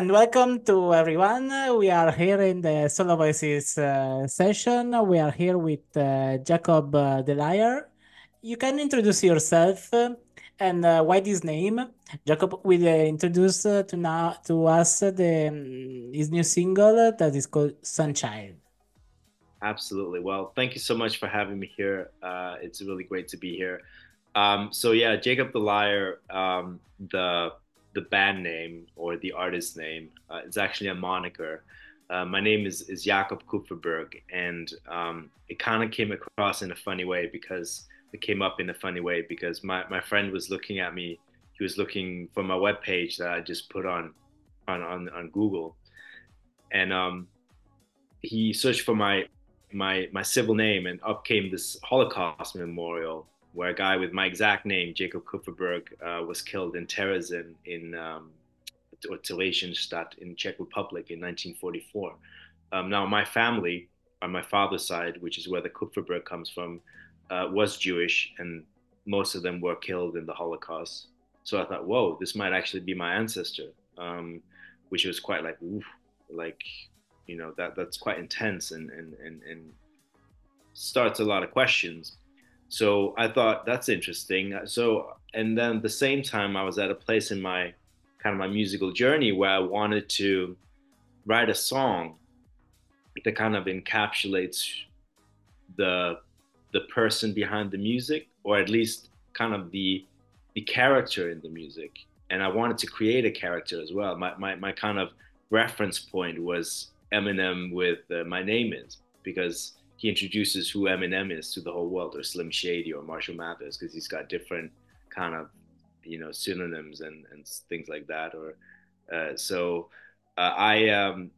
And welcome to everyone. We are here in the Solo Voices uh, session. We are here with uh, Jakob uh, the Liar. You can introduce yourself uh, and uh, why this name. Jakob will uh, introduce to now to us the um, his new single that is called Sunchild. Absolutely. Well, thank you so much for having me here. It's really great to be here. Um, so yeah, Jakob the Liar, um, the the band name or the artist name, uh, is actually a moniker. Uh, my name is is Jakob Kupferberg, and um, it kind of came across in a funny way because it came up in a funny way because my, my friend was looking at me. He was looking for my web page that I just put on on on, on Google, and um, he searched for my my my civil name, and up came this Holocaust memorial where a guy with my exact name, Jakob Kupferberg, uh, was killed in Terezin in um, or in Czech Republic in 1944. Um, now, my family on my father's side, which is where the Kupferberg comes from, uh, was Jewish, and most of them were killed in the Holocaust. So I thought, whoa, this might actually be my ancestor, um, which was quite like, oof, like, you know, that that's quite intense and and and, and starts a lot of questions so I thought that's interesting. So and then at the same time, I was at a place in my kind of my musical journey where I wanted to write a song that kind of encapsulates the the person behind the music, or at least kind of the the character in the music. And I wanted to create a character as well. My my, my kind of reference point was Eminem with uh, My Name Is because he introduces who Eminem is to the whole world, or Slim Shady, or Marshall Mathers, because he's got different kind of you know synonyms and and things like that. Or uh, so uh, I um,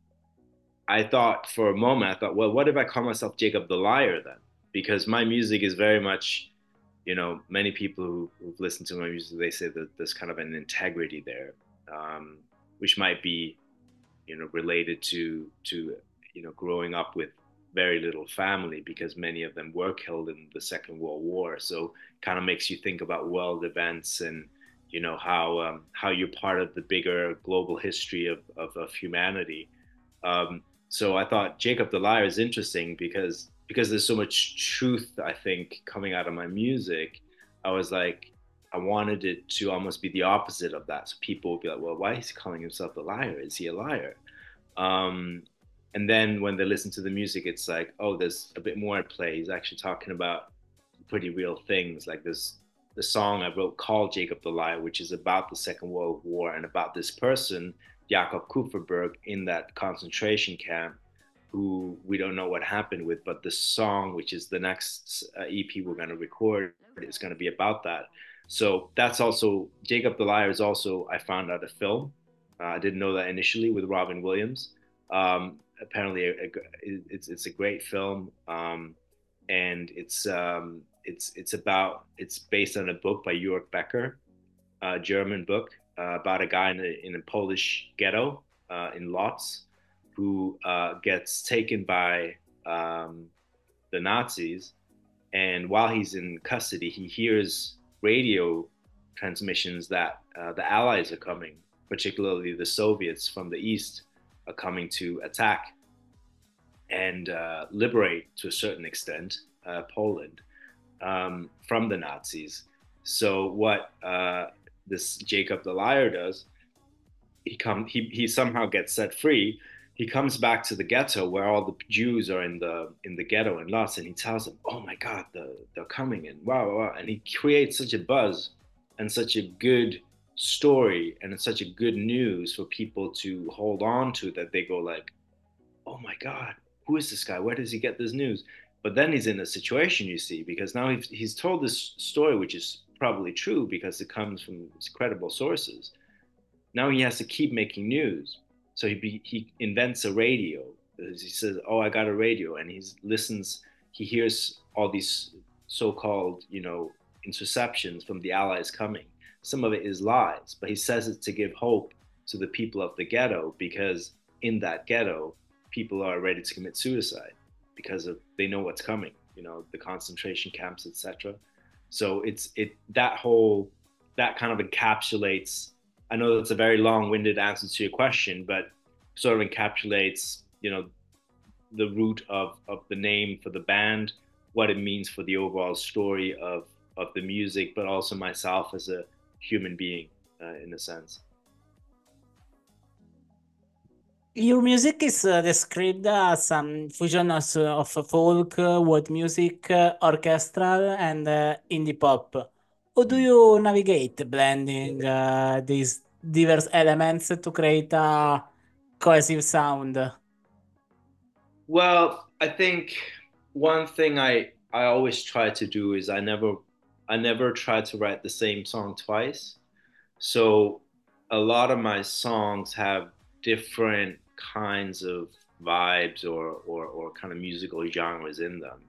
I thought for a moment I thought, well, what if I call myself Jakob the Liar then? Because my music is very much you know, many people who, have listened to my music, they say that there's kind of an integrity there, um, which might be, you know, related to to you know growing up with very little family because many of them were killed in the Second World War. So kind of makes you think about world events and you know how um, how you're part of the bigger global history of of, of humanity. Um, so I thought Jakob the Liar is interesting because because there's so much truth I think coming out of my music. I was like I wanted it to almost be the opposite of that. So people would be like, well, why is he calling himself a liar? Is he a liar? Um, and then when they listen to the music it's like oh there's a bit more at play. He's actually talking about pretty real things. Like this the song i wrote called jakob the liar which is about the second world war and about this person jakob kupferberg in that concentration camp who we don't know what happened with but the song which is the next uh, ep we're going to record is going to be about that. So that's also jakob the liar is also i found out a film. Uh, i didn't know that initially with robin williams. Um, apparently a, a, it's it's a great film, um, and it's um, it's it's about it's based on a book by Jörg Becker, a German book uh, about a guy in a, in a Polish ghetto uh, in Lodz who uh, gets taken by um, the Nazis, and while he's in custody, he hears radio transmissions that uh, the Allies are coming, particularly the Soviets from the east are coming to attack and uh, liberate, to a certain extent, uh, Poland um, from the Nazis. So what uh, this Jakob the Liar does, he come he, he somehow gets set free. He comes back to the ghetto where all the Jews are in the in the ghetto in Lodz, and he tells them, "Oh my God, the, they're coming!" and wow, wow, wow, and he creates such a buzz and such a good story and it's such a good news for people to hold on to that they go like oh my god who is this guy? Where does he get this news? But then he's in a situation you see because now he's, he's told this story which is probably true because it comes from credible sources. Now he has to keep making news. So he, be, he invents a radio. He says oh i got a radio and he listens he hears all these so-called you know interceptions from the allies coming some of it is lies, but he says it to give hope to the people of the ghetto because in that ghetto, people are ready to commit suicide because of they know what's coming, you know, the concentration camps, etc. So it's it that whole that kind of encapsulates I know that's a very long-winded answer to your question, but sort of encapsulates, you know, the root of of the name for the band, what it means for the overall story of of the music, but also myself as a human being, uh, in a sense. Your music is uh, described as some fusion of, of folk, uh, world music, uh, orchestral, and uh, indie pop. How do you navigate blending uh, these diverse elements to create a cohesive sound? Well, I think one thing I I always try to do is I never I never try to write the same song twice. So a lot of my songs have different kinds of vibes or, or, or kind of musical genres in them.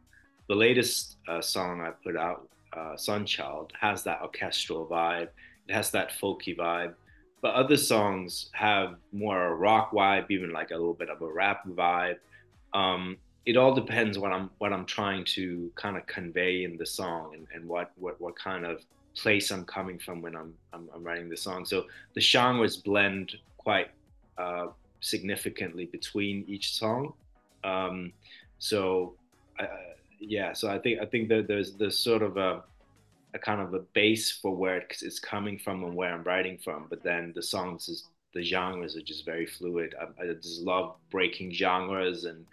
The latest uh, song I put out, uh, Sunchild, has that orchestral vibe. It has that folky vibe. But other songs have more a rock vibe, even like a little bit of a rap vibe. Um, it all depends what I'm what I'm trying to kind of convey in the song and, and what, what what kind of place I'm coming from when I'm I'm, I'm writing the song. So the genres blend quite uh, significantly between each song. Um, so uh, yeah, so I think I think that there's there's sort of a a kind of a base for where it's coming from and where I'm writing from, but then the songs is the genres are just very fluid. I, I just love breaking genres and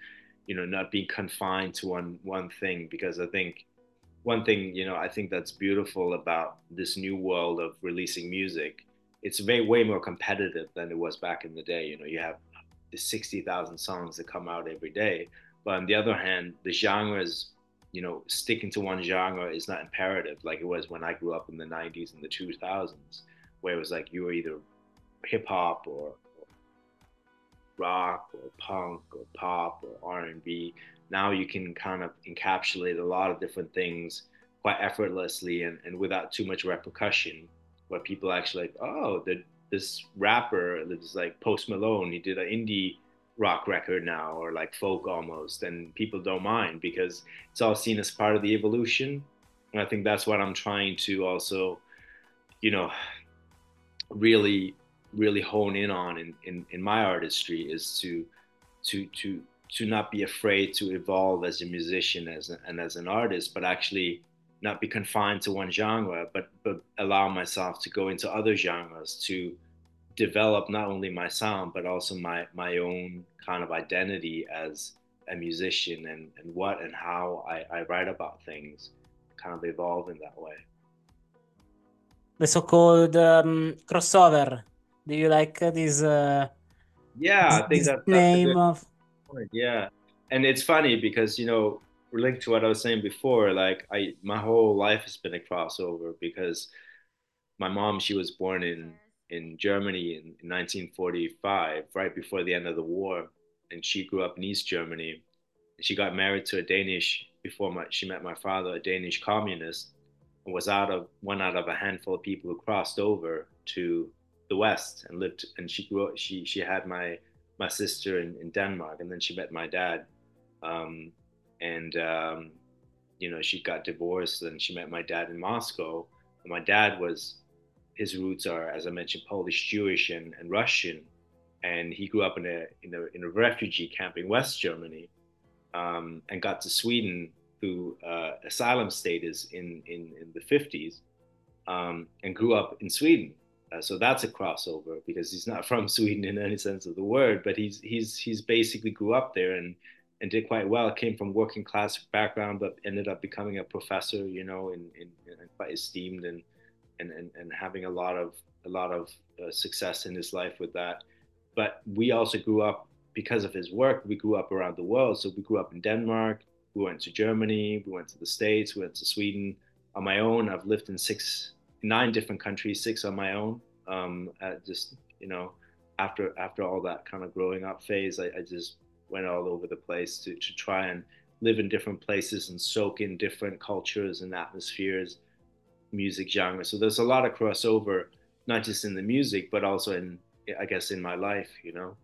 you know not being confined to one one thing because I think one thing you know I think that's beautiful about this new world of releasing music it's way way more competitive than it was back in the day. You know, you have the sixty thousand songs that come out every day, but on the other hand, the genres, you know, sticking to one genre is not imperative like it was when I grew up in the '90s and the 2000s, where it was like you were either hip hop or rock or punk or pop or R&B. Now you can kind of encapsulate a lot of different things quite effortlessly and, and without too much repercussion where people actually like, oh, the, this rapper, this like Post Malone, he did an indie rock record now, or like folk almost, and people don't mind because it's all seen as part of the evolution. And I think that's what I'm trying to also, you know, really, really hone in on in, in, in my artistry is to, to, to, to not be afraid to evolve as a musician as a, and as an artist, but actually not be confined to one genre, but but allow myself to go into other genres to develop not only my sound but also my my own kind of identity as a musician and, and what and how I, I write about things kind of evolve in that way. The so-called um, crossover. Do you like uh, this? Uh, yeah, I think name of. Point. Yeah, and it's funny because you know linked to what I was saying before, like I my whole life has been a crossover because my mom she was born in in Germany in, in 1945, right before the end of the war, and she grew up in East Germany. She got married to a Danish before my, she met my father, a Danish communist, and was out of one out of a handful of people who crossed over to the West and lived. And she grew up. She she had my my sister in, in Denmark, and then she met my dad. Um, and um, you know she got divorced and she met my dad in Moscow. And my dad was his roots are, as I mentioned, Polish, Jewish, and, and Russian, and he grew up in a in a, in a refugee camp in West Germany, um, and got to Sweden through uh, asylum status in in, in the 50s, um, and grew up in Sweden. Uh, so that's a crossover because he's not from Sweden in any sense of the word, but he's he's he's basically grew up there and and did quite well. Came from working class background, but ended up becoming a professor, you know, and, and, quite esteemed and, and, and, and having a lot of a lot of uh, success in his life with that. But we also grew up because of his work. We grew up around the world. So we grew up in Denmark. We went to Germany. We went to the States. We went to Sweden. On my own, I've lived in six, nine different countries, six on my own. Um, just you know, after after all that kind of growing up phase, I, I just went all over the place to, to try and live in different places and soak in different cultures and atmospheres, music genres. So there's a lot of crossover, not just in the music, but also in, I guess, in my life, you know.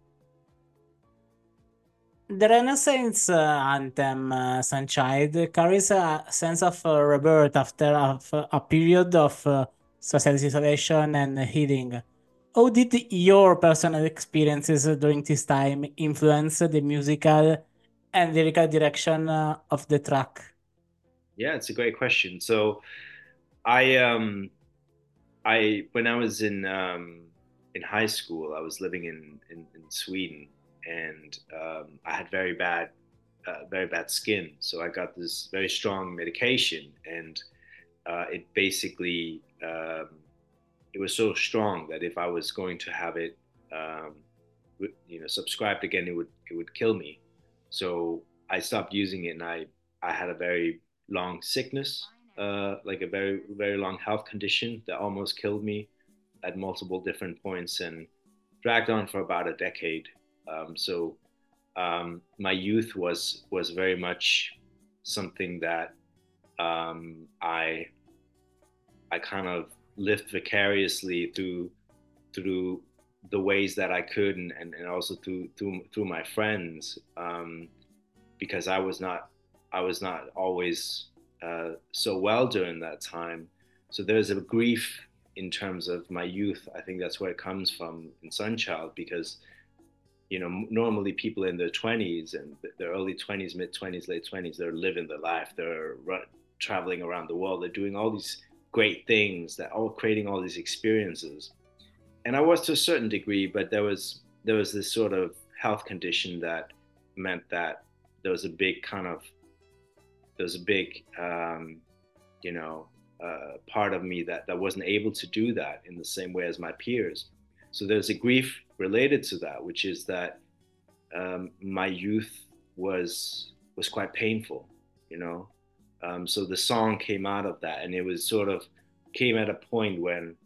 The Renaissance uh, anthem, uh, Sunchild, carries a sense of uh, rebirth after a, a period of uh, social isolation and healing. how did your personal experiences during this time influence the musical and lyrical direction uh, of the track? Yeah, it's a great question. So, I um, I when I was in um, in high school, I was living in in, in Sweden, and um, I had very bad uh, very bad skin. So I got this very strong medication, and uh, it basically um, it was so strong that if I was going to have it, um, you know, subscribed again, it would it would kill me. So I stopped using it, and I I had a very long sickness, uh, like a very very long health condition that almost killed me at multiple different points and dragged on for about a decade. Um, so um, my youth was was very much something that um, I I kind of lived vicariously through through the ways that I could and, and, and also through through through my friends um, because I was not I was not always uh, so well during that time. So there's a grief in terms of my youth. I think that's where it comes from in Sunchild because you know normally people in their 20s and their early 20s, mid 20s, late 20s, they're living their life. They're run, traveling around the world. They're doing all these great things They're all creating all these experiences and i was to a certain degree but there was there was this sort of health condition that meant that there was a big kind of there was a big um, you know uh, part of me that that wasn't able to do that in the same way as my peers so there's a grief related to that which is that um, my youth was was quite painful you know? Um, so the song came out of that, and it was sort of came at a point when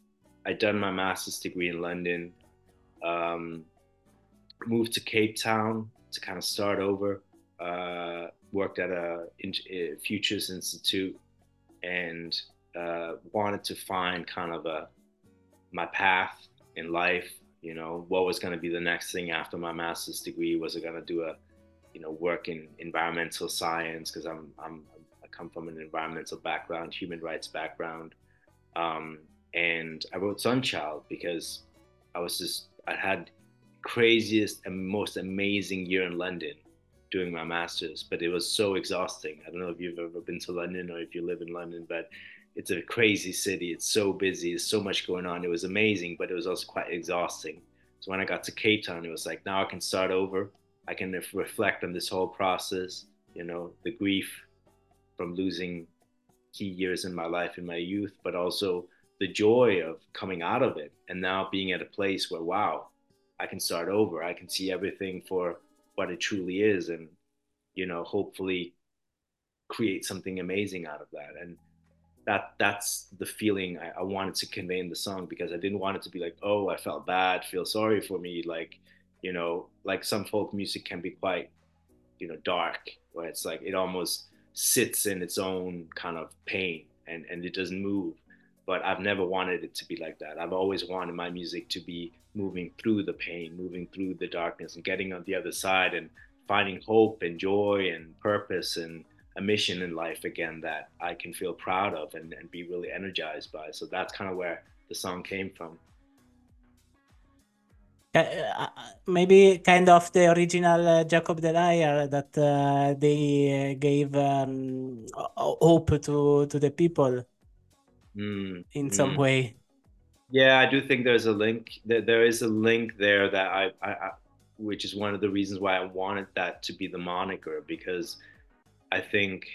I'd done my master's degree in London, um, moved to Cape Town to kind of start over, uh, worked at a, a, Futures Institute, and uh, wanted to find kind of a my path in life. You know, what was going to be the next thing after my master's degree? Was I going to do a, you know, work in environmental science because I'm I'm I come from an environmental background, human rights background. Um, and I wrote Sunchild because I was just, I had craziest and most amazing year in London doing my master's, but it was so exhausting. I don't know if you've ever been to London or if you live in London, but it's a crazy city. It's so busy. There's so much going on. It was amazing, but it was also quite exhausting. So when I got to Cape Town, it was like, now I can start over. I can reflect on this whole process, you know, the grief, from losing key years in my life in my youth, but also the joy of coming out of it and now being at a place where, wow, I can start over. I can see everything for what it truly is and, you know, hopefully create something amazing out of that. And that that's the feeling I, I wanted to convey in the song because I didn't want it to be like, oh, I felt bad, feel sorry for me. Like, you know, like some folk music can be quite, you know, dark, where it's like it almost sits in its own kind of pain and, and it doesn't move. But I've never wanted it to be like that. I've always wanted my music to be moving through the pain, moving through the darkness and getting on the other side and finding hope and joy and purpose and a mission in life again that I can feel proud of and, and be really energized by. So that's kind of where the song came from. Uh, uh, maybe kind of the original uh, Jakob the Liar that uh, they gave um, hope to to the people mm, in some mm. way. Yeah, I do think there's a link. There is a link there that I, I, I, which is one of the reasons why I wanted that to be the moniker because I think,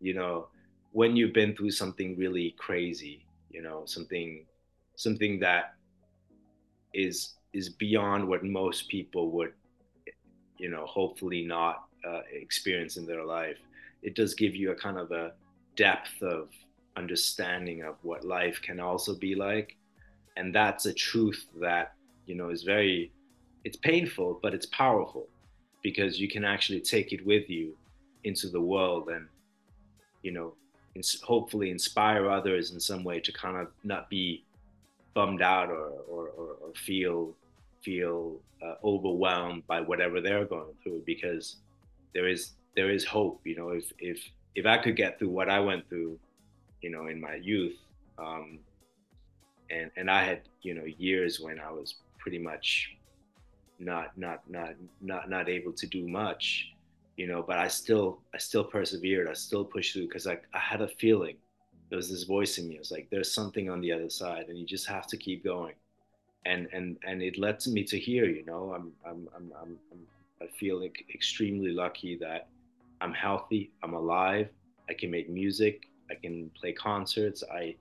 you know, when you've been through something really crazy, you know, something, something that is is beyond what most people would you know hopefully not uh, experience in their life it does give you a kind of a depth of understanding of what life can also be like. And that's a truth that you know is very it's painful but it's powerful because you can actually take it with you into the world and you know ins- hopefully inspire others in some way to kind of not be bummed out or, or, or, or feel feel uh, overwhelmed by whatever they're going through because there is there is hope you know. If if if i could get through what i went through you know in my youth um, and and I had you know years when I was pretty much not not not not not able to do much you know but i still i still persevered. I still pushed through because I, I had a feeling. There was this voice in me. I was like there's something on the other side and you just have to keep going. And and and it led me to here you know i'm i'm i'm, I'm, I'm i feel like extremely lucky that i'm healthy i'm alive i can make music i can play concerts i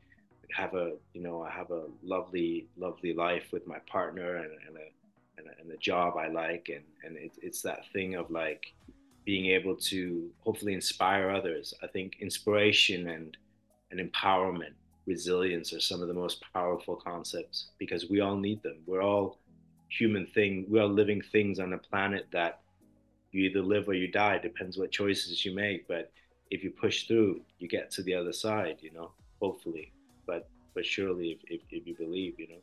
have a you know i have a lovely lovely life with my partner and, and a and a, and a job I like, and and it, it's that thing of like being able to hopefully inspire others. I think inspiration and and empowerment, resilience are some of the most powerful concepts because we all need them. We're all human thing. We are living things on a planet that you either live or you die. Depends what choices you make, but if you push through, you get to the other side. You know, hopefully, but but surely if, if, if you believe, you know.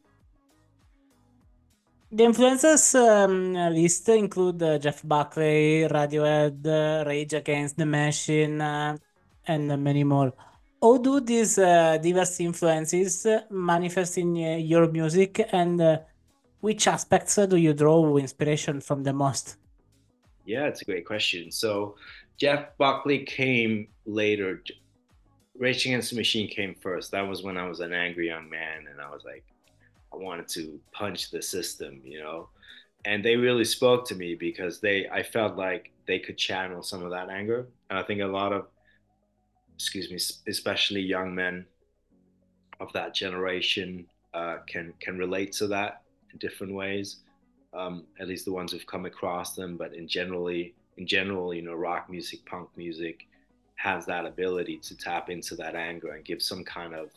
The influences um, list include uh, Jeff Buckley, Radiohead, uh, Rage Against the Machine, uh, and many more. How do these uh, diverse influences manifest in uh, your music, and uh, which aspects do you draw inspiration from the most? Yeah, it's a great question. So, Jeff Buckley came later. Rage Against the Machine came first. That was when I was an angry young man, and I was like, I wanted to punch the system, you know. And they really spoke to me because they I felt like they could channel some of that anger. And I think a lot of excuse me, especially young men of that generation uh, can can relate to that in different ways. Um, at least the ones who've come across them, but in generally in general, you know, rock music, punk music has that ability to tap into that anger and give some kind of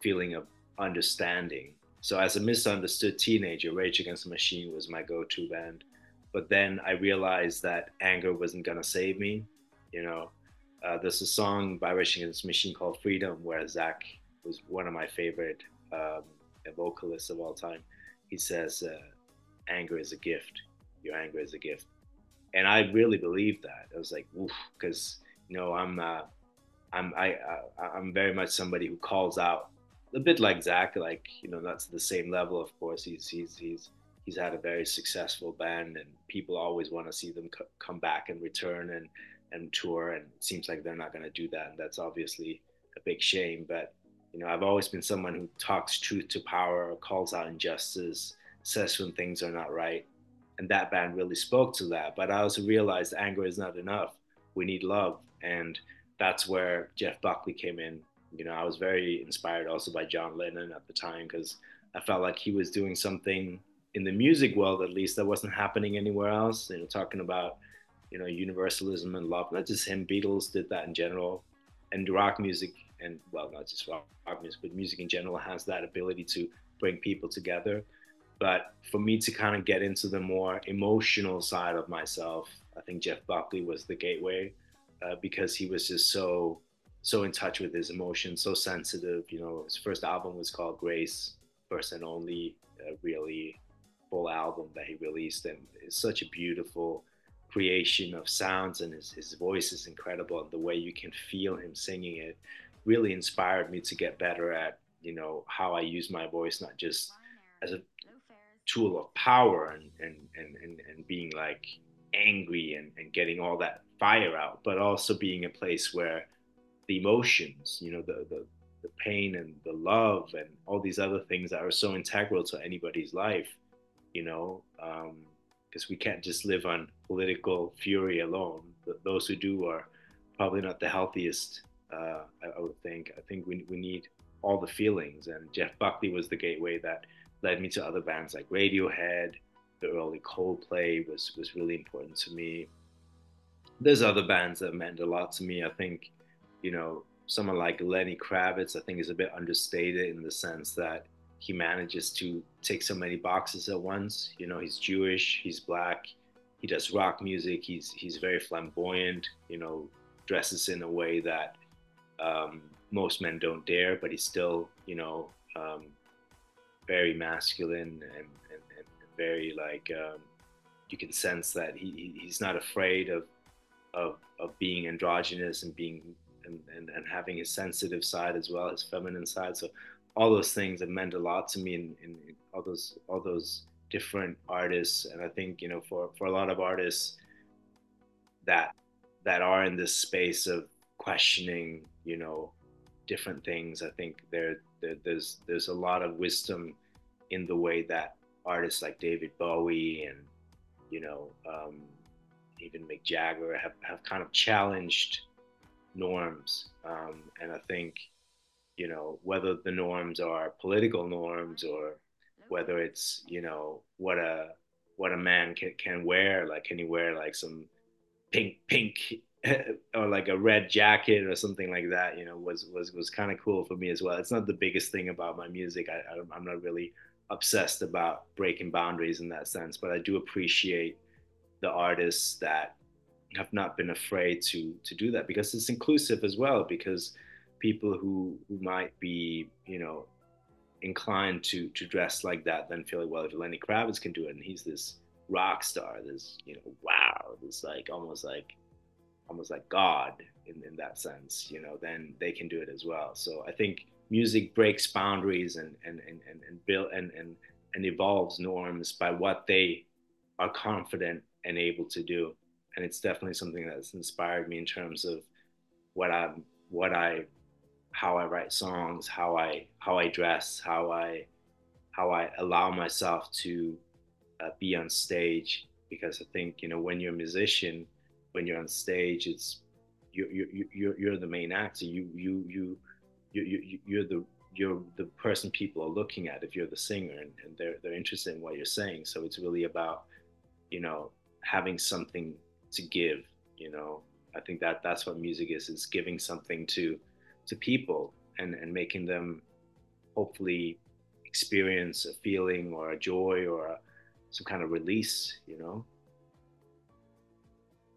feeling of understanding so as a misunderstood teenager, Rage Against the Machine was my go-to band. But then I realized that anger wasn't gonna save me. You know, uh, there's a song by Rage Against the Machine called Freedom, where Zack was one of my favorite um, vocalists of all time. He says, uh, "Anger is a gift. Your anger is a gift," and I really believed that. I was like, "Oof," because you know I'm uh, I'm I, uh, I'm very much somebody who calls out a bit like Zack, like you know, that's the same level. Of course, he's he's he's he's had a very successful band, and people always want to see them co- come back and return and and tour. And it seems like they're not going to do that, and that's obviously a big shame. But you know, I've always been someone who talks truth to power, calls out injustice, says when things are not right, and that band really spoke to that. But I also realized anger is not enough. We need love, and that's where Jeff Buckley came in you know, I was very inspired also by John Lennon at the time because I felt like he was doing something in the music world, at least, that wasn't happening anywhere else. You know, talking about, you know, universalism and love. Not just him, Beatles did that in general. And rock music, and well, not just rock, rock music, but music in general has that ability to bring people together. But for me to kind of get into the more emotional side of myself, I think Jeff Buckley was the gateway uh, because he was just so so in touch with his emotions, so sensitive. You know, his first album was called Grace, first and only uh, really full album that he released, and it's such a beautiful creation of sounds, and his, his voice is incredible, and the way you can feel him singing it really inspired me to get better at you know how I use my voice, not just as a tool of power and and and and, and being like angry and, and getting all that fire out, but also being a place where the emotions, you know, the, the, the pain and the love and all these other things that are so integral to anybody's life, you know, because um, we can't just live on political fury alone. Those who do are probably not the healthiest, uh, I, I, would think. I think we, we need all the feelings. And Jeff Buckley was the gateway that led me to other bands like Radiohead. The early Coldplay was, was really important to me. There's other bands that meant a lot to me. I think you know, someone like Lenny Kravitz, I think is a bit understated in the sense that he manages to take so many boxes at once. You know, he's Jewish, he's black, he does rock music, he's he's very flamboyant, you know, dresses in a way that um, most men don't dare, but he's still, you know, um, very masculine and, and, and very like um, you can sense that he, he's not afraid of, of of being androgynous and being and, and, and having his sensitive side as well, his feminine side. So all those things have meant a lot to me in, in, in all those all those different artists and i think you know for for a lot of artists that that are in this space of questioning you know different things i think there, there there's there's a lot of wisdom in the way that artists like david bowie and you know um, even mick jagger have, have kind of challenged norms. Um, and i think you know whether the norms are political norms or whether it's you know what a what a man can, can wear like can he wear like some pink pink or like a red jacket or something like that you know was was was kind of cool for me as well. It's not the biggest thing about my music. I, I i'm not really obsessed about breaking boundaries in that sense but i do appreciate the artists that have not been afraid to to do that because it's inclusive as well because people who who might be you know inclined to to dress like that then feel like well if Lenny Kravitz can do it and he's this rock star this you know wow this like almost like almost like God in, in that sense you know then they can do it as well. So I think music breaks boundaries and and and and, and build and, and and evolves norms by what they are confident and able to do and it's definitely something that's inspired me in terms of what I'm what I how I write songs, how I how I dress, how I how I allow myself to uh, be on stage. Because I think you know when you're a musician, when you're on stage, it's you you you you're the main actor. You you you you you you're the you're the person people are looking at if you're the singer and, and they're they're interested in what you're saying. So it's really about you know having something to give. You know, I think that that's what music is: is giving something to to people and, and making them hopefully experience a feeling or a joy or a, some kind of release, you know?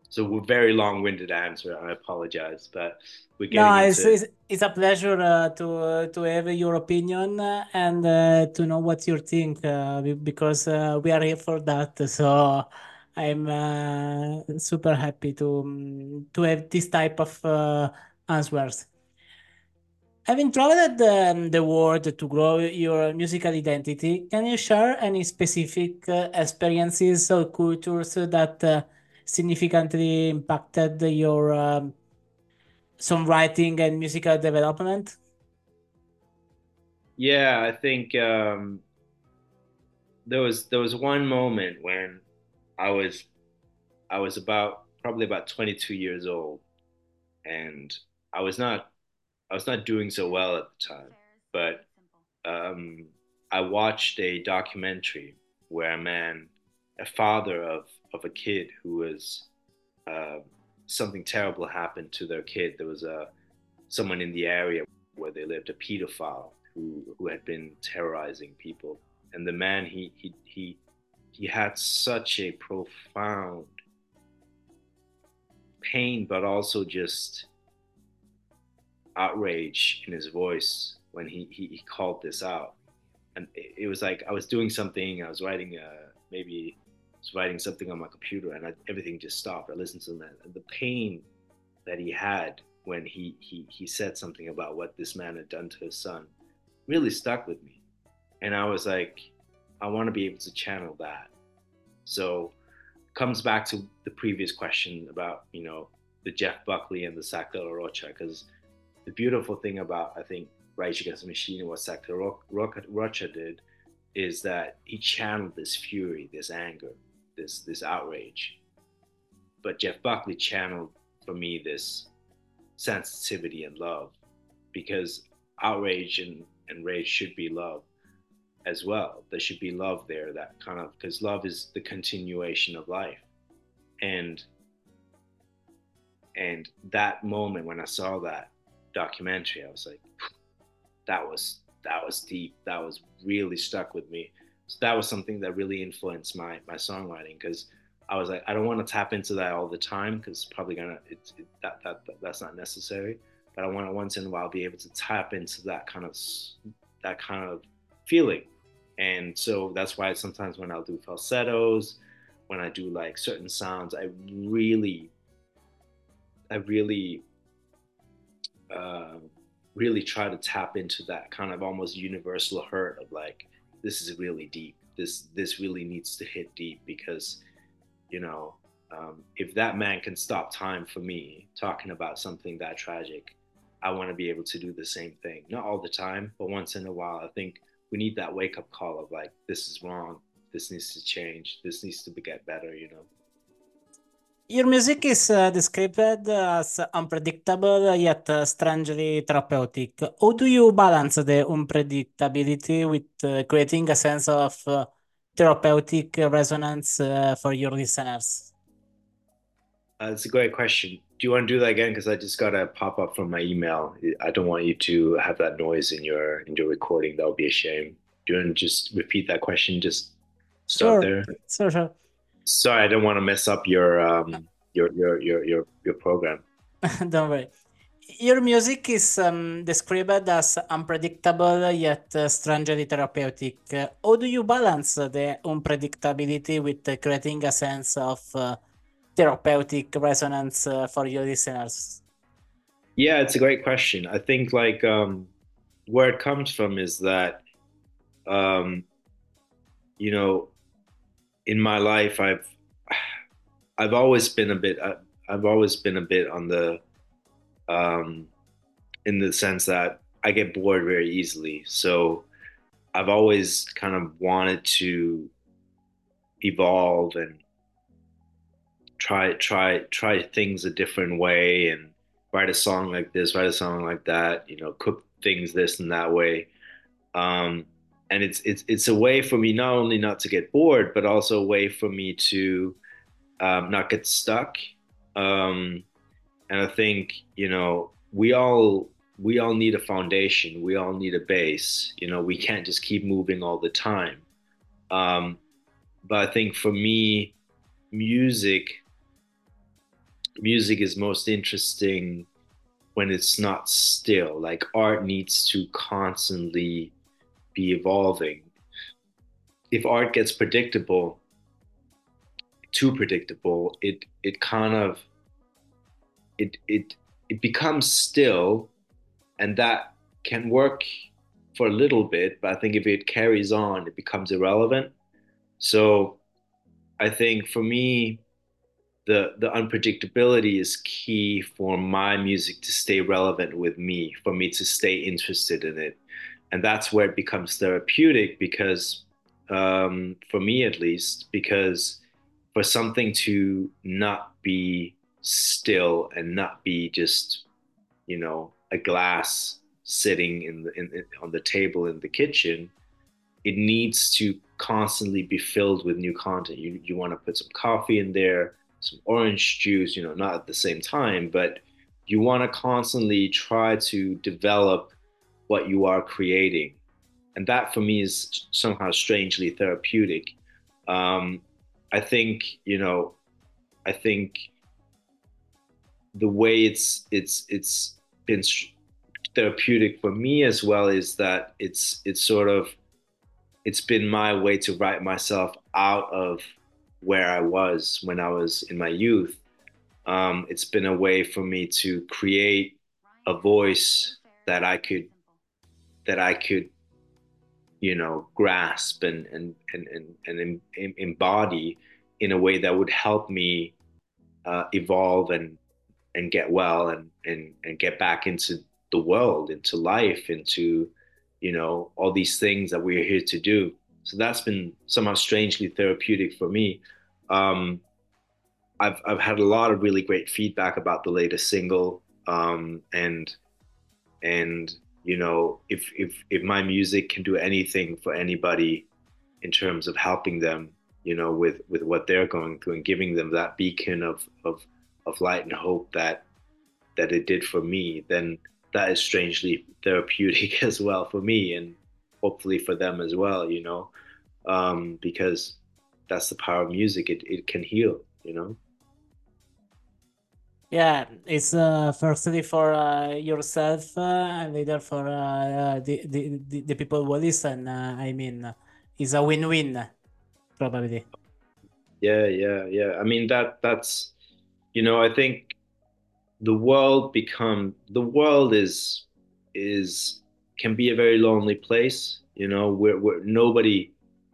So we're very long-winded answer. I apologize, but we're getting no, into... it's, it's, a pleasure uh, to uh, to have your opinion and uh, to know what you think uh, because uh, we are here for that. So I'm uh, super happy to um, to have this type of answers. Having traveled um, the world to grow your musical identity, can you share any specific uh, experiences or cultures that uh, significantly impacted your um, songwriting and musical development? Yeah, I think um, there was there was one moment when I was I was about probably about 22 years old, and I was not I was not doing so well at the time, but um, I watched a documentary where a man, a father of of a kid who was uh, something terrible happened to their kid. There was a someone in the area where they lived, a pedophile who who had been terrorizing people, and the man he he he he had such a profound pain, but also just outrage in his voice when he, he, he called this out. And it, it, was like I was doing something, I was writing, uh, maybe I was writing something on my computer and I, everything just stopped. I listened to that. And the pain that he had when he, he, he said something about what this man had done to his son really stuck with me. And I was like, I want to be able to channel that. So comes back to the previous question about, you know, the Jeff Buckley and de la Rocha, because the beautiful thing about I think Rage Against the Machine and what de Rocha did is that he channeled this fury, this anger, this this outrage. But Jeff Buckley channeled for me this sensitivity and love, because outrage and, and rage should be love as well. There should be love there, that kind of because love is the continuation of life. And and that moment when I saw that, documentary, I was like, that was that was deep. That was really stuck with me. So that was something that really influenced my my songwriting because I was like, I don't want to tap into that all the time because probably gonna it's it, that, that that's not necessary. But I want to once in a while be able to tap into that kind of that kind of feeling. And so that's why sometimes when I'll do falsettos, when I do like certain sounds, I really, I really really try to tap into that kind of almost universal hurt of like this is really deep this this really needs to hit deep because you know um, if that man can stop time for me talking about something that tragic i want to be able to do the same thing not all the time but once in a while i think we need that wake up call of like this is wrong this needs to change this needs to get better you know your music is uh, described as unpredictable yet uh, strangely therapeutic. How do you balance the unpredictability with uh, creating a sense of uh, therapeutic resonance uh, for your listeners? That's a great question. Do you want to do that again? Because I just got a pop up from my email. I don't want you to have that noise in your in your recording. That would be a shame. Do you want to just repeat that question? Just start sure. there. Sure, sure. Sorry, I don't want to mess up your um your your your your, your program. don't worry. Your music is um, described as unpredictable yet uh, strangely therapeutic. Uh, how do you balance the unpredictability with uh, creating a sense of uh, therapeutic resonance uh, for your listeners? Yeah, it's a great question. I think like um, where it comes from is that um, you know in my life, I've I've always been a bit I've always been a bit on the um, in the sense that I get bored very easily. So I've always kind of wanted to evolve and try try try things a different way and write a song like this, write a song like that, you know, cook things this and that way. Um, and it's it's it's a way for me not only not to get bored, but also a way for me to um, not get stuck. Um, and I think you know we all we all need a foundation. We all need a base. You know, we can't just keep moving all the time. Um, but I think for me, music music is most interesting when it's not still. Like art needs to constantly be evolving. If art gets predictable, too predictable, it it kind of it it it becomes still, and that can work for a little bit, but I think if it carries on, it becomes irrelevant. So I think for me, the the unpredictability is key for my music to stay relevant with me, for me to stay interested in it. And that's where it becomes therapeutic because um, for me at least because for something to not be still and not be just you know a glass sitting in the in, in, on the table in the kitchen it needs to constantly be filled with new content. You you want to put some coffee in there some orange juice you know not at the same time but you want to constantly try to develop what you are creating. And that for me is somehow strangely therapeutic. Um, I think, you know, I think the way it's it's it's been therapeutic for me as well is that it's it's sort of it's been my way to write myself out of where I was when I was in my youth. Um, it's been a way for me to create a voice that I could that I could, you know, grasp and and and and, and embody in a way that would help me uh, evolve and and get well and and and get back into the world, into life, into you know all these things that we're here to do. So that's been somehow strangely therapeutic for me. Um, I've I've had a lot of really great feedback about the latest single, um, and and you know, if if if my music can do anything for anybody in terms of helping them, you know, with with what they're going through and giving them that beacon of of of light and hope that that it did for me, then that is strangely therapeutic as well for me and hopefully for them as well, you know, um, because that's the power of music. It it can heal, you know. Yeah, it's uh, firstly for uh, yourself uh, and later for uh, uh, the, the, the, people who listen. Uh, I mean, it's a win-win, probably. Yeah, yeah, yeah. I mean that that's, you know, I think the world become the world is is can be a very lonely place. You know, where, where nobody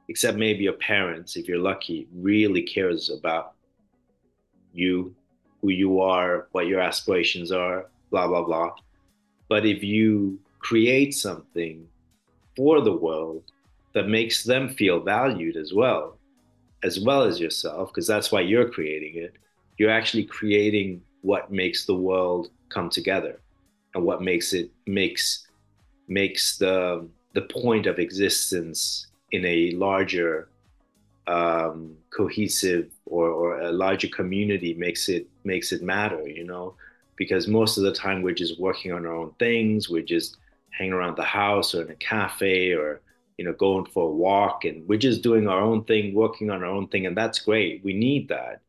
except maybe your parents, if you're lucky, really cares about you, who you are, what your aspirations are, blah, blah, blah. But if you create something for the world that makes them feel valued as well, as well as yourself, because that's why you're creating it, you're actually creating what makes the world come together and what makes it makes makes the the point of existence in a larger um, cohesive or, or a larger community makes it makes it matter you know? Because most of the time we're just working on our own things we're just hanging around the house or in a cafe or you know going for a walk and we're just doing our own thing working on our own thing and that's great. We need that.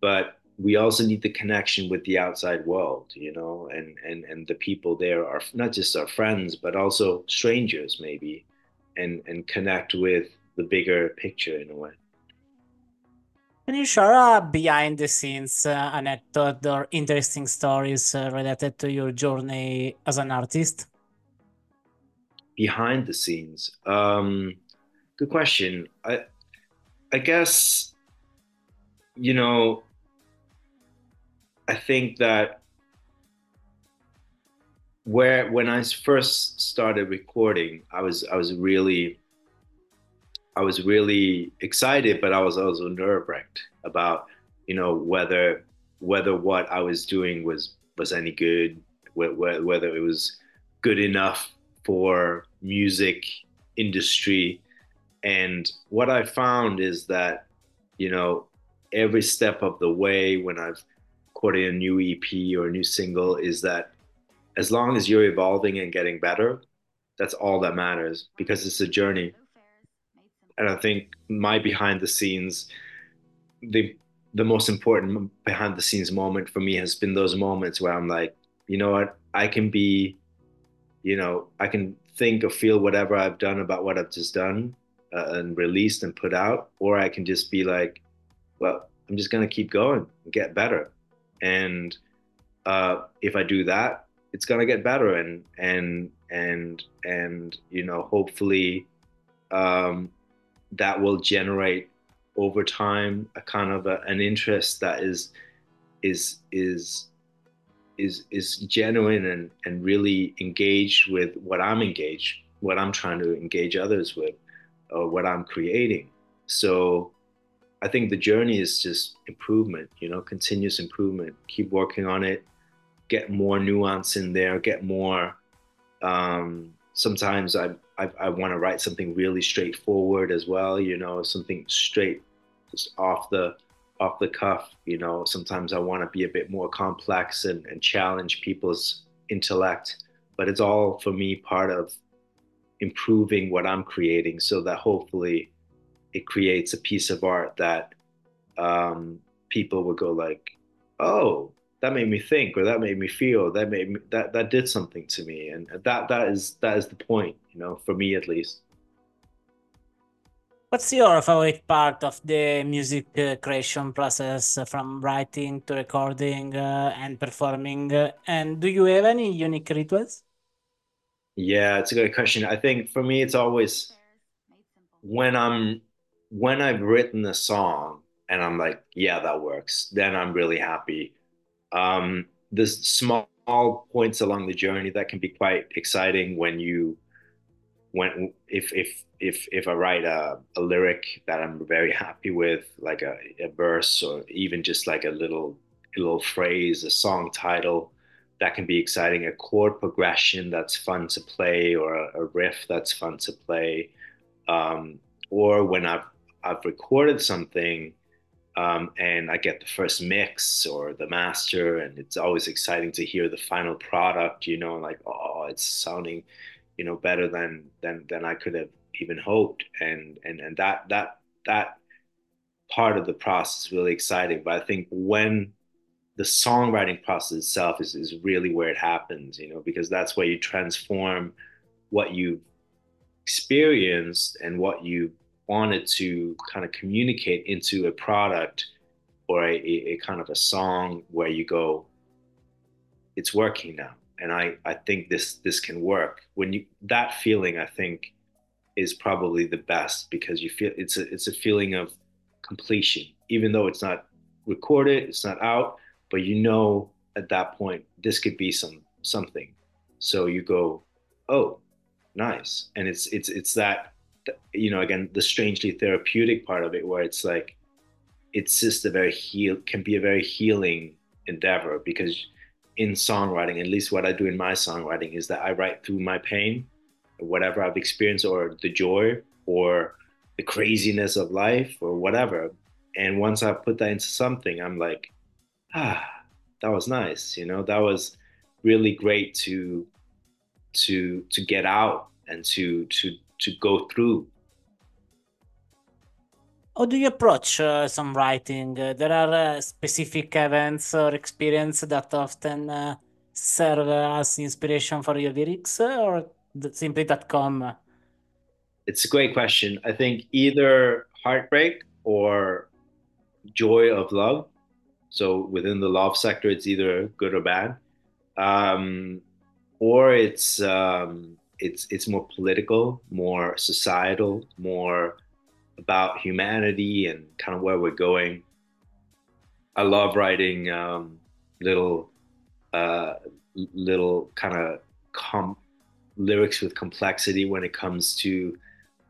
But we also need the connection with the outside world you know and and and the people there are not just our friends but also strangers maybe and and connect with the bigger picture in a way. Can you share a behind the scenes uh, anecdote or interesting stories uh, related to your journey as an artist? Behind the scenes, um, good question. I, I guess, you know, I think that where when I first started recording, I was I was really I was really excited, but I was also nerve wracked about you know whether whether what I was doing was was any good, whether it was good enough for music industry. And what I found is that you know every step of the way when I've recorded a new EP or a new single is that as long as you're evolving and getting better, that's all that matters because it's a journey. And I think my behind the scenes, the the most important behind the scenes moment for me has been those moments where I'm like, you know what, I can be, you know, I can think or feel whatever I've done about what I've just done uh, and released and put out, or I can just be like, well, I'm just gonna keep going and get better, and uh, if I do that, it's gonna get better, and and and and you know, hopefully. Um, that will generate over time a kind of a, an interest that is is is is is genuine and and really engaged with what I'm engaged, what I'm trying to engage others with, or what I'm creating. So I think the journey is just improvement, you know, continuous improvement. Keep working on it, get more nuance in there, get more. Um, sometimes I I, I want to write something really straightforward as well, you know, something straight, just off the off the cuff. You know, sometimes I want to be a bit more complex and, and challenge people's intellect, but it's all for me part of improving what I'm creating, so that hopefully it creates a piece of art that um, people will go like, oh, that made me think or that made me feel that made me that that did something to me and that that is that is the point you know for me at least. What's your favorite part of the music uh, creation process uh, from writing to recording uh, and performing? And do you have any unique rituals? Yeah it's a good question. I think for me it's always when i'm when i've written a song and i'm like yeah that works then i'm really happy um, there's small points along the journey that can be quite exciting when you when if if if if I write a, a lyric that I'm very happy with, like a, a verse or even just like a little a little phrase, a song title, that can be exciting. A chord progression that's fun to play, or a, a riff that's fun to play, um, or when I've I've recorded something um, and I get the first mix or the master, and it's always exciting to hear the final product. You know, like oh, it's sounding, you know, better than than than I could have even hoped, and and and that that that part of the process is really exciting. But I think when the songwriting process itself is, is really where it happens, you know, because that's where you transform what you've experienced and what you wanted to kind of communicate into a product or a, a, kind of a song where you go, it's working now. and I I think this this can work. When you that feeling, I think, is probably the best because you feel it's a it's a feeling of completion, even though it's not recorded, it's not out, but you know at that point this could be some something. So you go, oh, nice, and it's it's it's that you know again the strangely therapeutic part of it where it's like it's just a very heal can be a very healing endeavor because in songwriting, at least what I do in my songwriting, is that I write through my pain, whatever I've experienced, or the joy, or the craziness of life, or whatever. And once I put that into something, I'm like, ah, that was nice. You know, that was really great to to to get out and to to to go through how do you approach uh, some writing? Uh, there are uh, specific events or experience that often uh, serve as inspiration for your lyrics, uh, or simply that come? It's a great question. I think either heartbreak or joy of love. So within the love sector, it's either good or bad, um, or it's um, it's it's more political, more societal, more about humanity and kind of where we're going. I love writing um, little, uh, little kind of com- lyrics with complexity when it comes to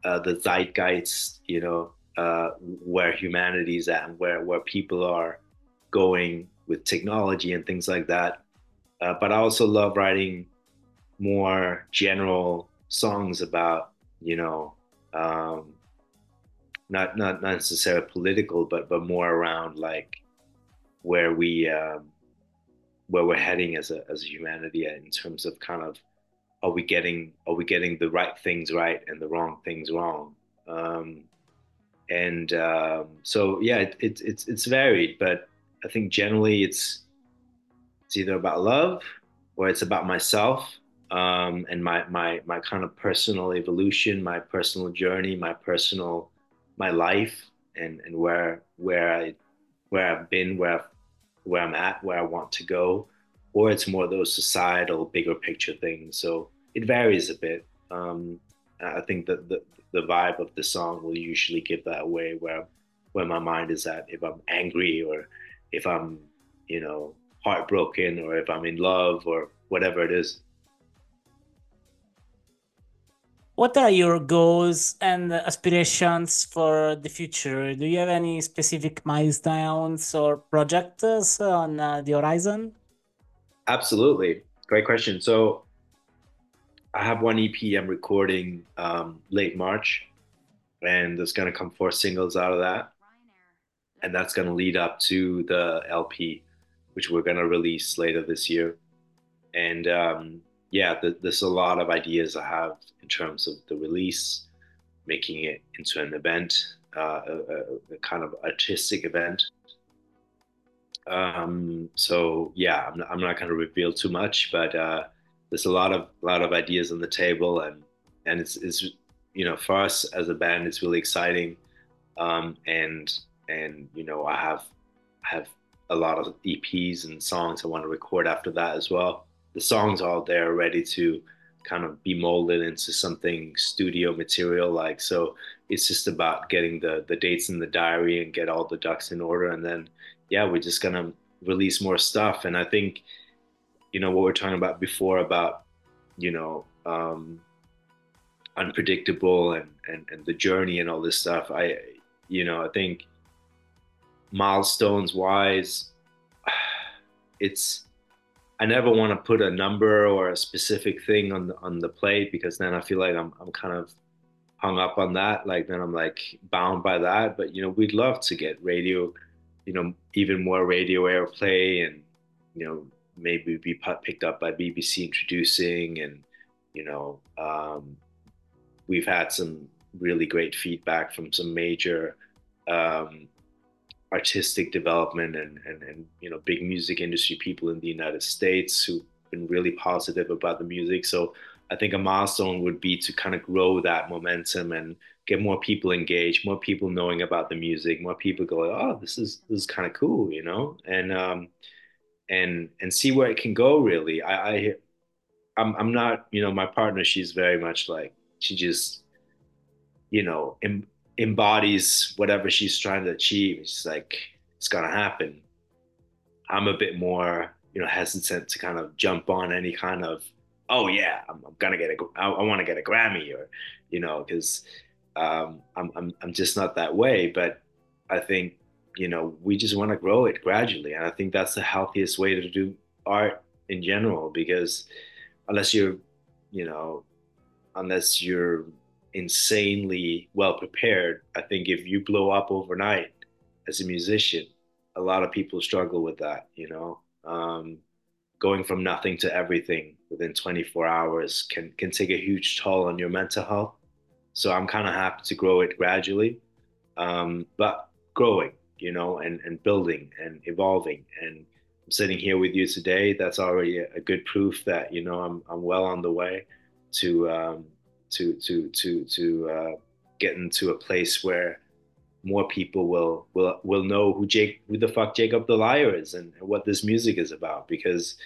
uh, the zeitgeist, you know, uh, where humanity is at and where, where people are going with technology and things like that. Uh, but I also love writing more general songs about, you know, um, not not not necessarily political, but but more around like where we um, where we're heading as a as a humanity in terms of kind of are we getting are we getting the right things right and the wrong things wrong? Um, and um, so yeah it, it, it's it's varied but I think generally it's it's either about love or it's about myself um, and my my my kind of personal evolution my personal journey my personal my life and and where where I where I've been, where I've, where I'm at, where I want to go, or it's more those societal, bigger picture things. So it varies a bit. Um, I think that the the vibe of the song will usually give that away where where my mind is at. If I'm angry or if I'm you know heartbroken or if I'm in love or whatever it is. What are your goals and aspirations for the future? Do you have any specific milestones or projects on uh, the horizon? Absolutely. Great question. So, I have one EP I'm recording um, late March, and there's going to come four singles out of that. And that's going to lead up to the LP, which we're going to release later this year. And um, yeah, the, there's a lot of ideas I have in terms of the release, making it into an event, uh, a, a, kind of artistic event. Um, so yeah, I'm not, I'm not going to reveal too much, but uh, there's a lot of lot of ideas on the table, and and it's, it's you know for us as a band, it's really exciting, um, and and you know I have I have a lot of EPs and songs I want to record after that as well the songs all there ready to kind of be molded into something studio material like so it's just about getting the the dates in the diary and get all the ducks in order. And then yeah we're just gonna release more stuff. And i think you know what we're talking about before about you know um unpredictable and and, and the journey and all this stuff i you know i think milestones wise it's I never want to put a number or a specific thing on the, on the plate because then I feel like I'm I'm kind of hung up on that. Like then I'm like bound by that. But you know, we'd love to get radio, you know, even more radio airplay, and you know, maybe be picked up by BBC introducing, and you know, um, we've had some really great feedback from some major um, artistic development and, and, and you know big music industry people in the United States who've been really positive about the music. So I think a milestone would be to kind of grow that momentum and get more people engaged, more people knowing about the music, more people going, oh, this is this is kind of cool, you know, and um, and and see where it can go. Really, I, I I'm I'm not, you know, my partner, she's very much like she just, you know, embodies whatever she's trying to achieve. It's like it's gonna happen. I'm a bit more, you know, hesitant to kind of jump on any kind of, oh yeah, I'm, I'm gonna get a, I, I want to get a Grammy or, you know, because um, I'm I'm I'm just not that way. But I think you know we just want to grow it gradually, and I think that's the healthiest way to do art in general because unless you're, you know, unless you're insanely well prepared, I think if you blow up overnight as a musician, a lot of people struggle with that, you know. Um, going from nothing to everything within 24 hours can can take a huge toll on your mental health. So I'm kind of happy to grow it gradually, um, but growing, you know, and and building and evolving and I'm sitting here with you today, that's already a, good proof that you know I'm I'm well on the way to um, to to to to uh, getting to a place where more people will will will know who Jake who the fuck Jakob the Liar is and, and what this music is about because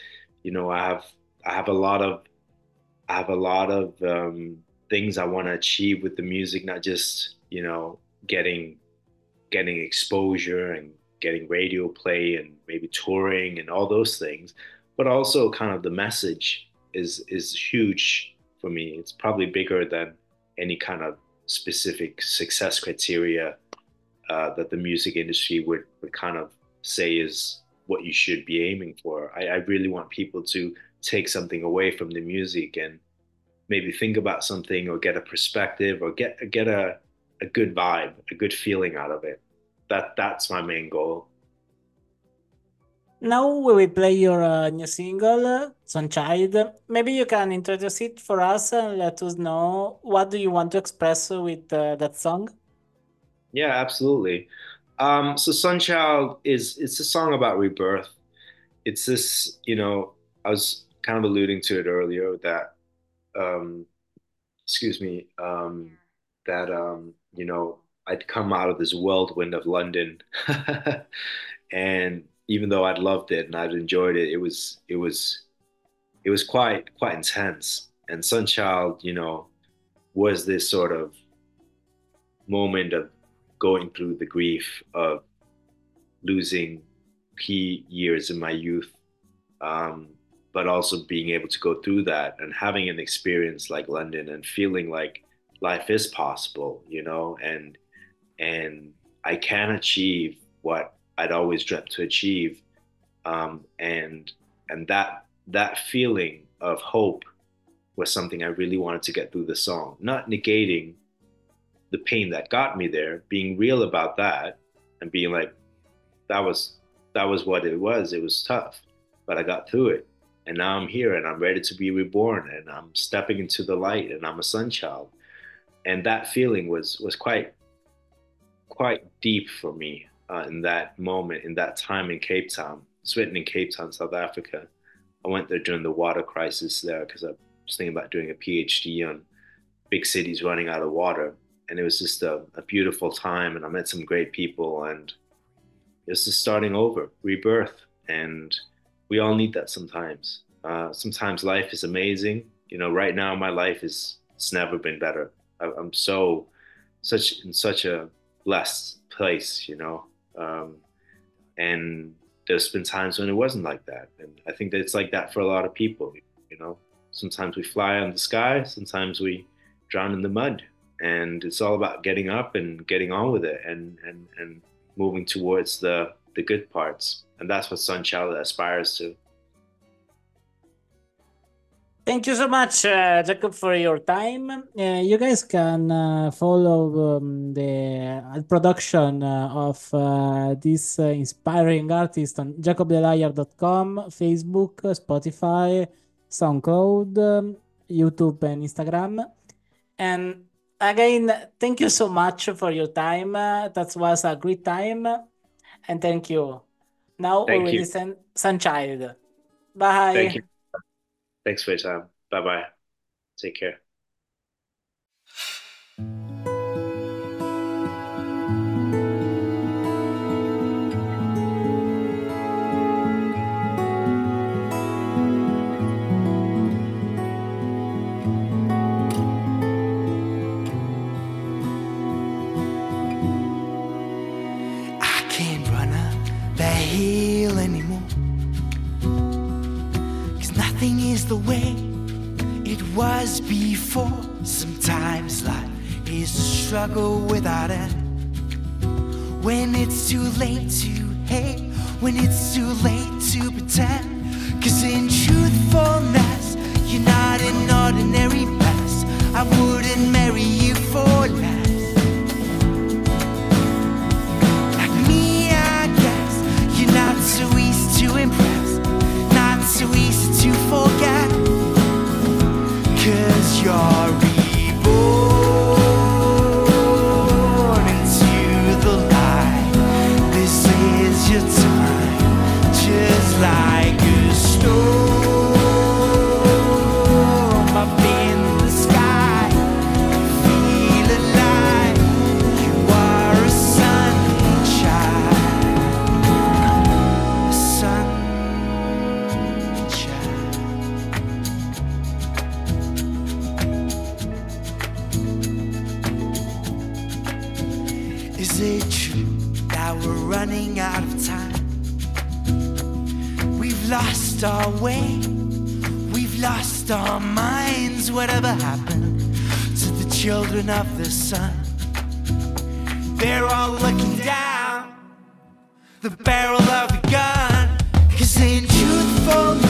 you know I have I have a lot of I have a lot of um, things I want to achieve with the music, not just you know getting getting exposure and getting radio play and maybe touring and all those things, but also kind of the message is is huge for me. It's probably bigger than any kind of specific success criteria uh, that the music industry would, would kind of say is what you should be aiming for. I, I really want people to take something away from the music and maybe think about something or get a perspective or get get a, a good vibe, a good feeling out of it that that's my main goal. Now we will play your uh, new single, Sunchild. Maybe you can introduce it for us and let us know what do you want to express with uh, that song. Yeah, absolutely. Um, so Sunchild is it's a song about rebirth. It's this, you know, I was kind of alluding to it earlier that, um, excuse me, um, that um, you know I'd come out of this whirlwind of London, and even though I'd loved it and I'd enjoyed it, it was it was it was quite quite intense. And Sunchild, you know, was this sort of moment of going through the grief of losing key years in my youth, um, but also being able to go through that and having an experience like London and feeling like life is possible, you know, and and I can achieve what I'd always dreamt to achieve. Um, and and that that feeling of hope was something I really wanted to get through the song, not negating the pain that got me there, being real about that and being like, that was that was what it was. It was tough, but I got through it. And now I'm here and I'm ready to be reborn and I'm stepping into the light and I'm a sun child. And that feeling was was quite quite deep for me uh, in that moment, in that time in Cape Town. It's written in Cape Town, South Africa. I went there during the water crisis there because I was thinking about doing a PhD on big cities running out of water. And it was just a, a beautiful time, and I met some great people, and this is starting over, rebirth. And we all need that sometimes. Uh, sometimes life is amazing. You know, right now my life is it's never been better. I, I'm so such in such a blessed place, you know. Um, and there's been times when it wasn't like that, and I think that it's like that for a lot of people, you know. Sometimes we fly on the sky, sometimes we drown in the mud, and it's all about getting up and getting on with it, and and and moving towards the the good parts, and that's what Sunchild aspires to. Thank you so much, uh, Jakob, for your time. Uh, you guys can uh, follow um, the production uh, of uh, this uh, inspiring artist on jakobtheliar.com, Facebook, Spotify, SoundCloud, um, YouTube, and Instagram. And again, thank you so much for your time. that was a great time. And thank you. Now thank we will you. listen Sunchild. Bye. Thanks for your time. Bye bye. Take care. struggle without it. When it's too late to hate, when it's too late to pretend, cause in truthfulness. shooting up the sun. They're all looking down the barrel of a gun. Cause in truthfulness.